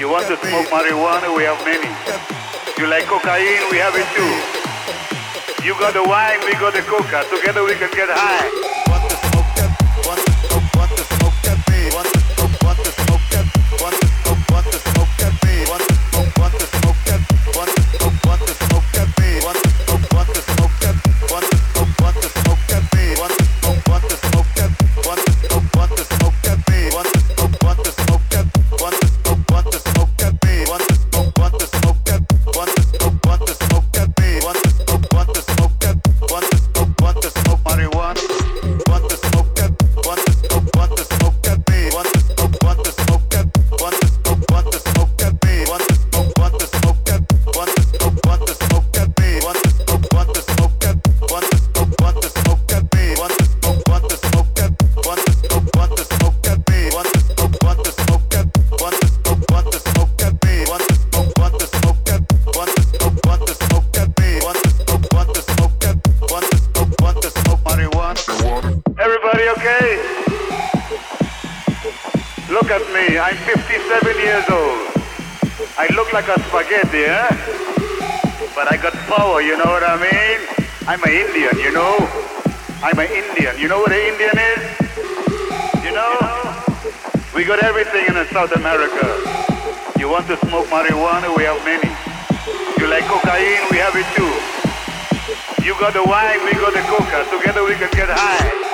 You want to smoke marijuana? We have many. You like cocaine? We have it too. You got the wine, we got the coca. Together we can get high. I'm an Indian, you know? I'm an Indian. You know what an Indian is? You know? We got everything in South America. You want to smoke marijuana? We have many. You like cocaine? We have it too. You got the wine, we got the coca. Together we can get high.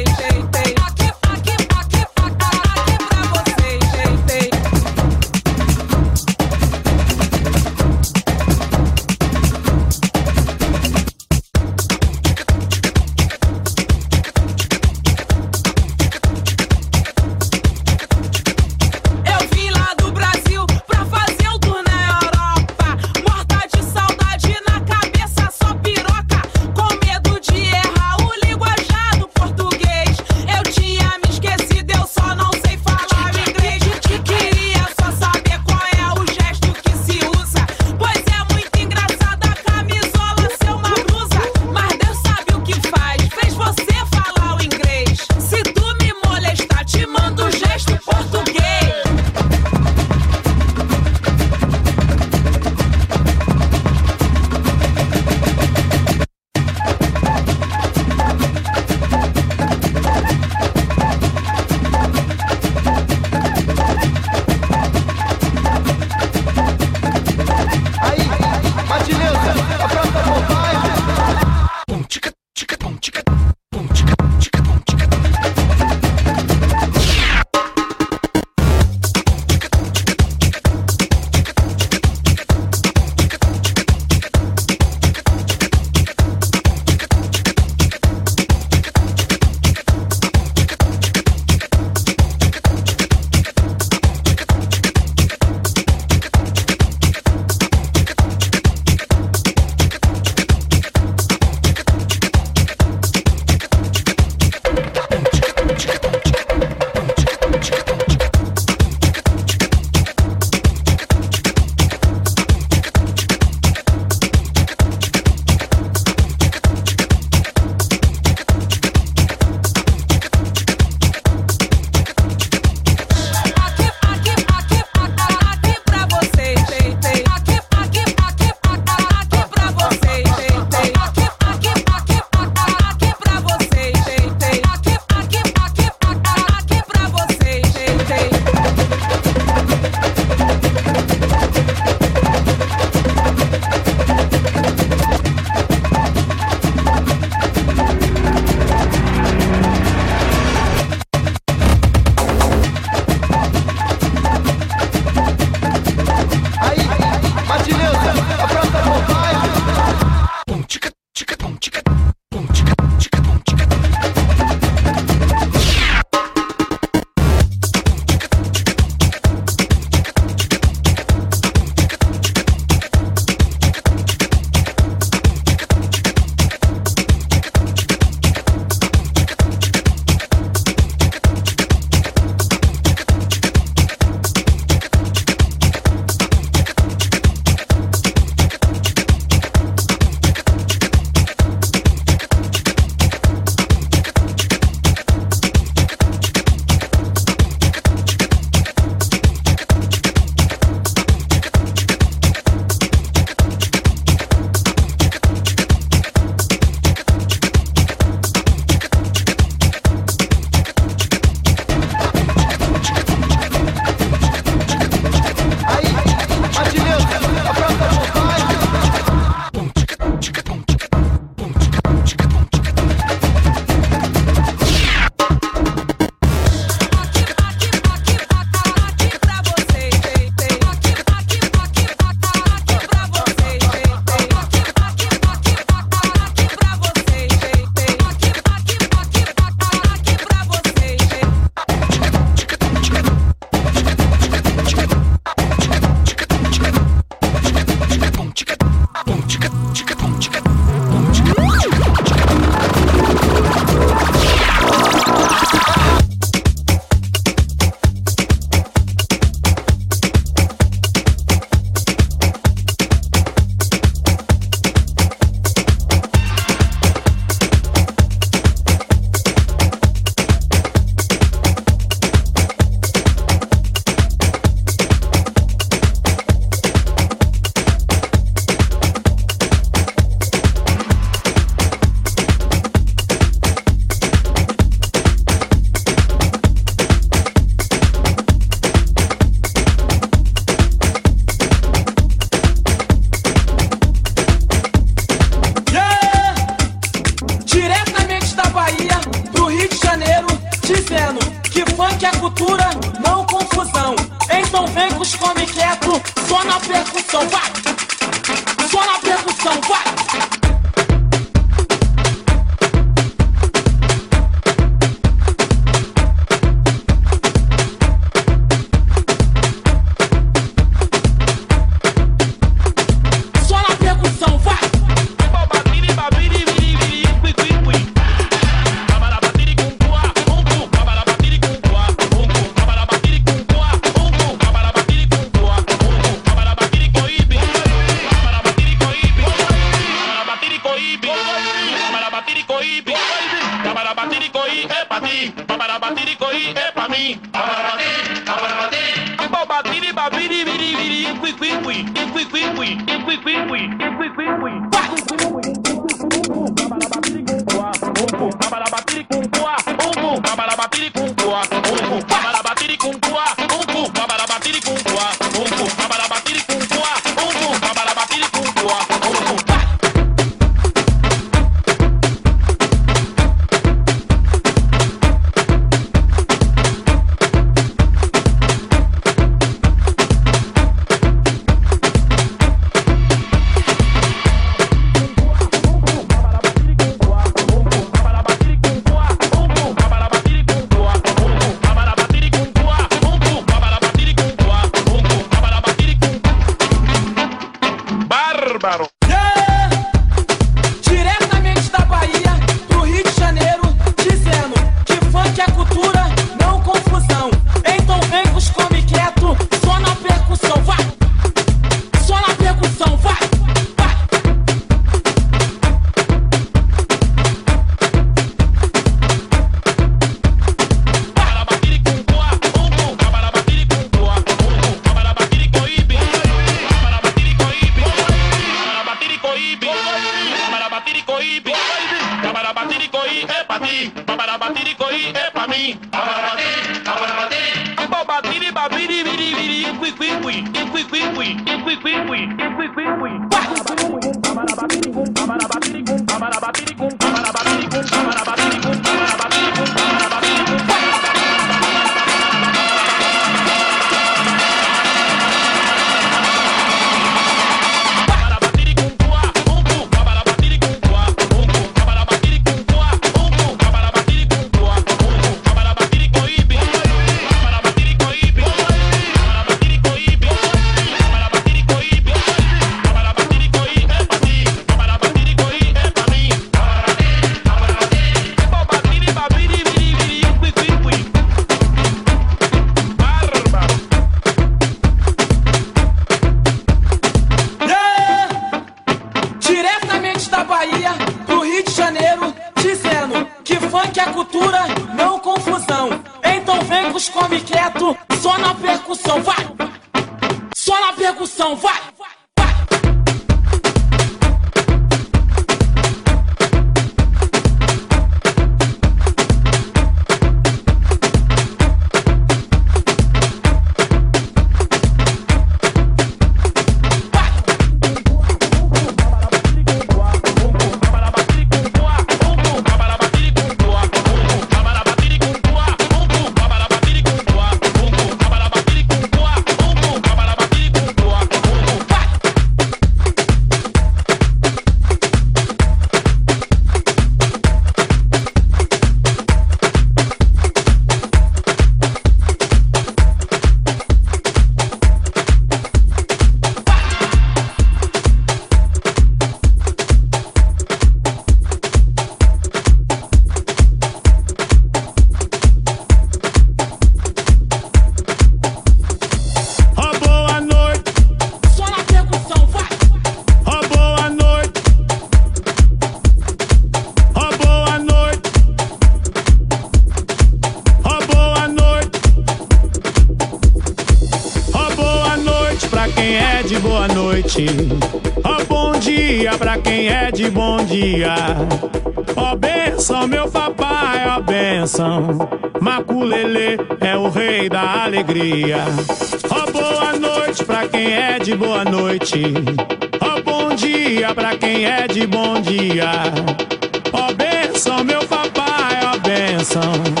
Bom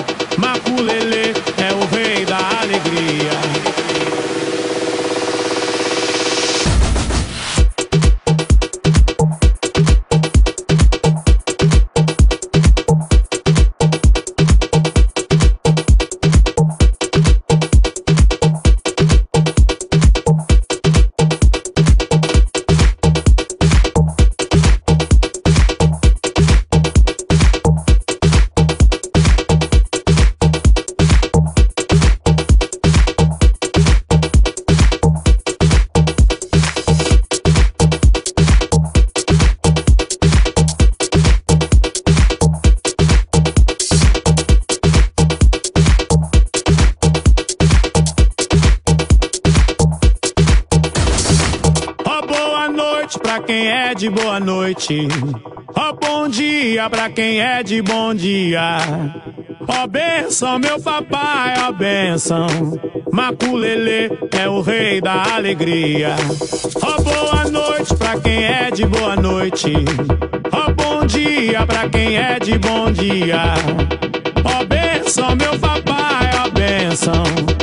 Ó bom dia pra quem é de bom dia. Ó benção, meu papai, ó benção. Maculele é o rei da alegria. Ó boa noite pra quem é de boa noite. Ó bom dia pra quem é de bom dia. Ó benção, meu papai, ó benção.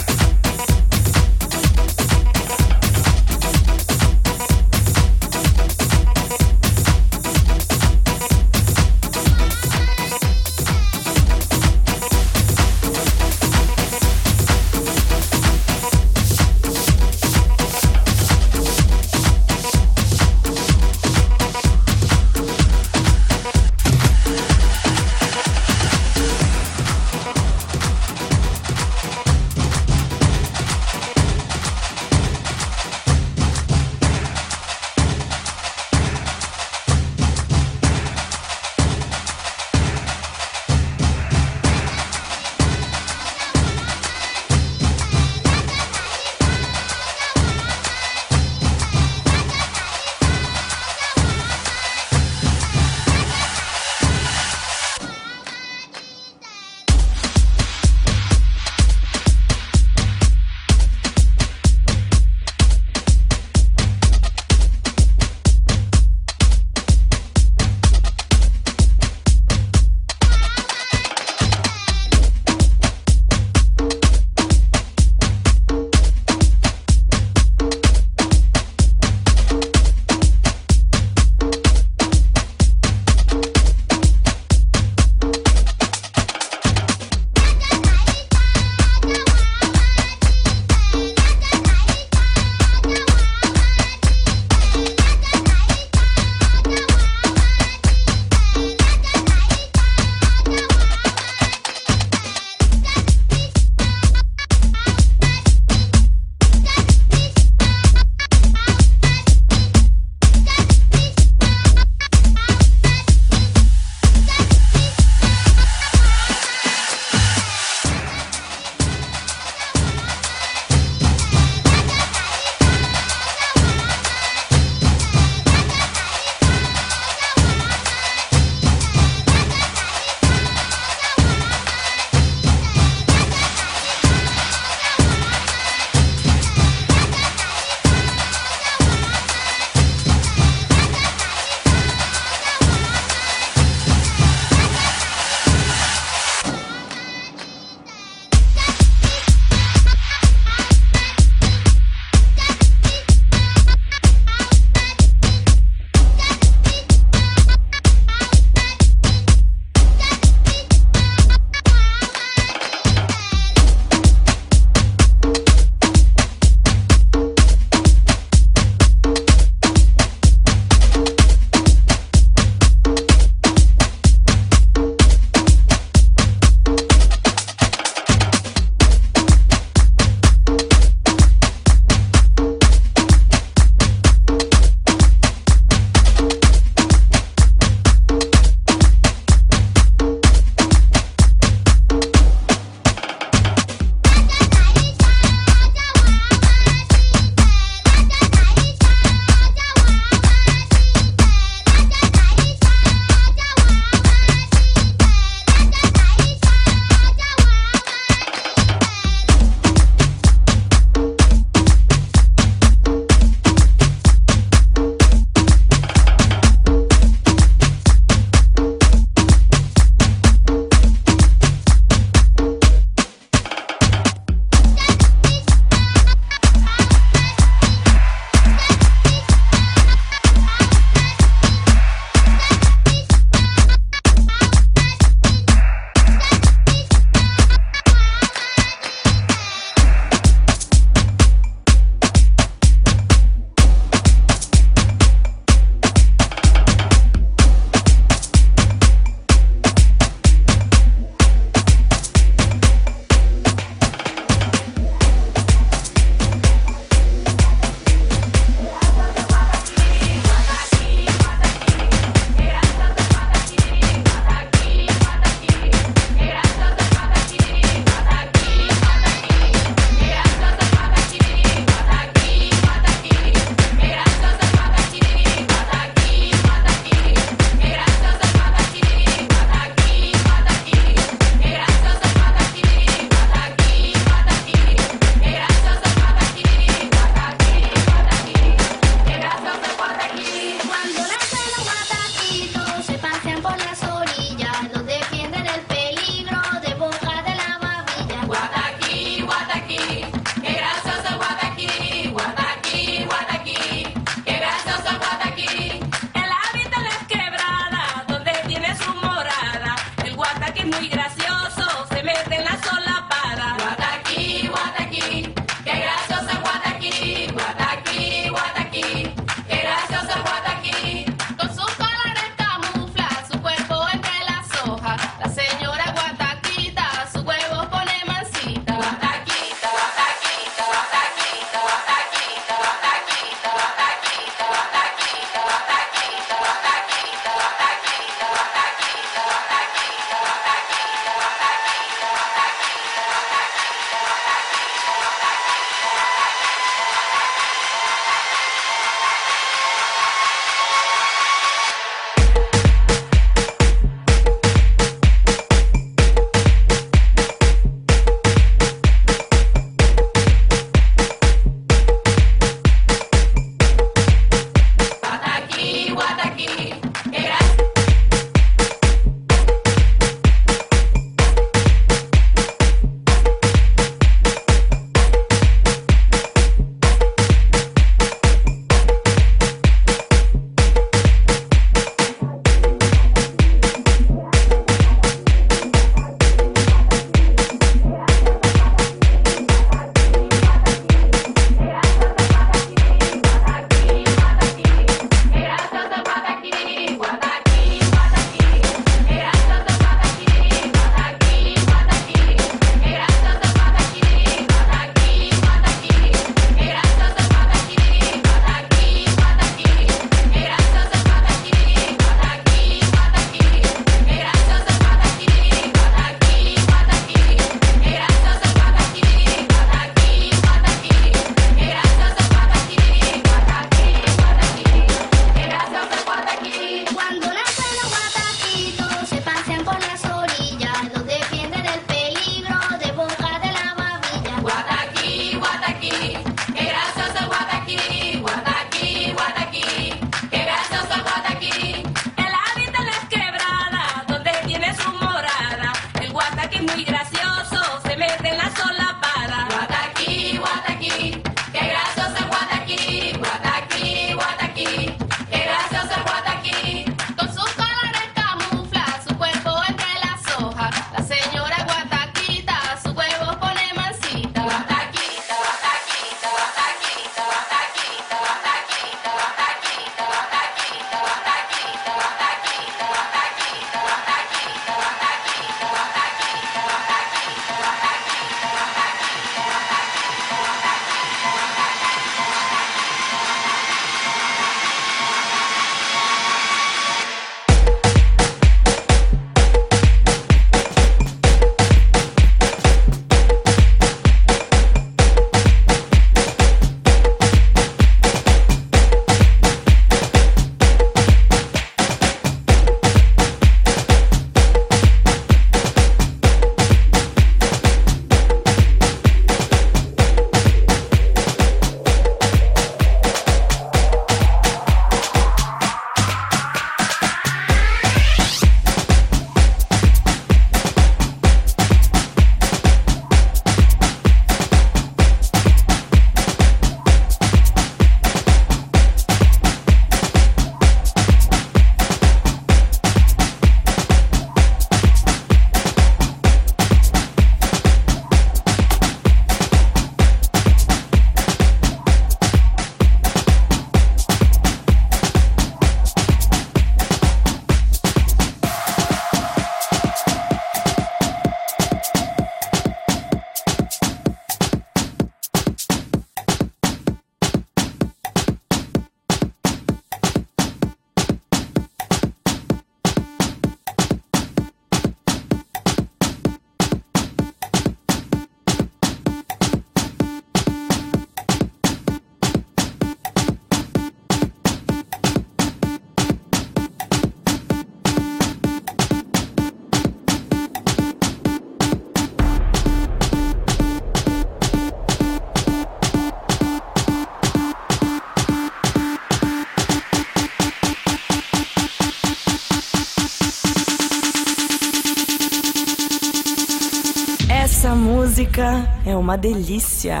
Uma delícia.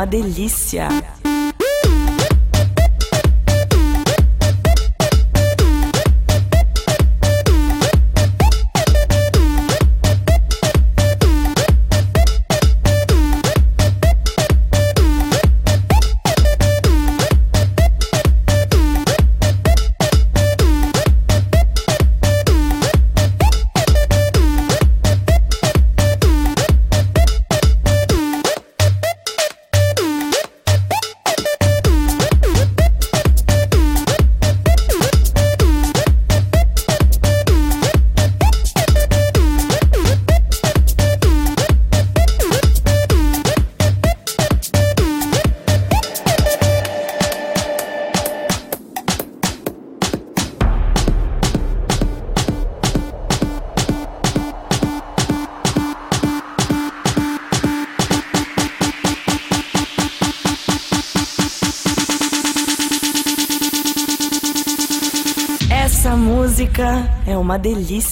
Uma delícia. delícia.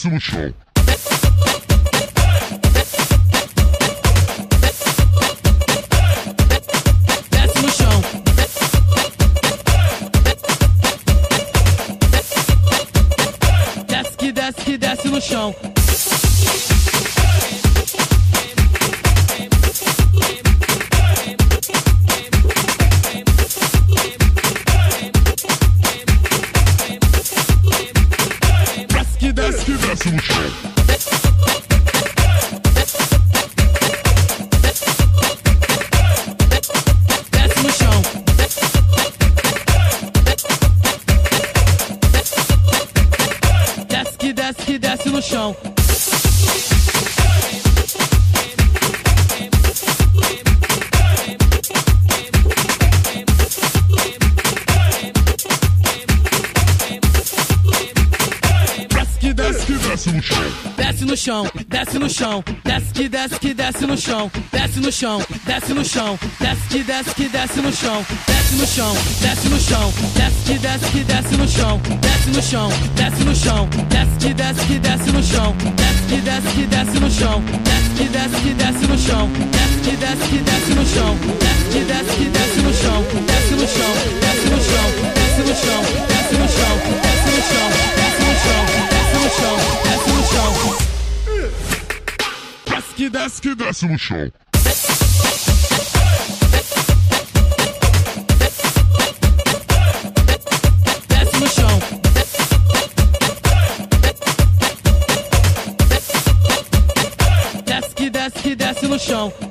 desce no chão. desce que desce no chão. É uma delícia. chão, desce no chão, desce no chão, desce que desce que desce no chão, desce no chão, desce no chão, desce que desce que desce no chão, desce no chão, desce no chão, desce que desce que desce no chão, desce que desce que desce no chão, desce que desce que desce no chão, desce que desce que desce no chão, desce que desce que desce no chão, desce no chão, desce no chão, desce no chão, desce no chão, desce no chão, desce no chão, desce no chão, desce no chão que desce, que desce no chão. Desce no chão. Desce que desce, que desce no chão.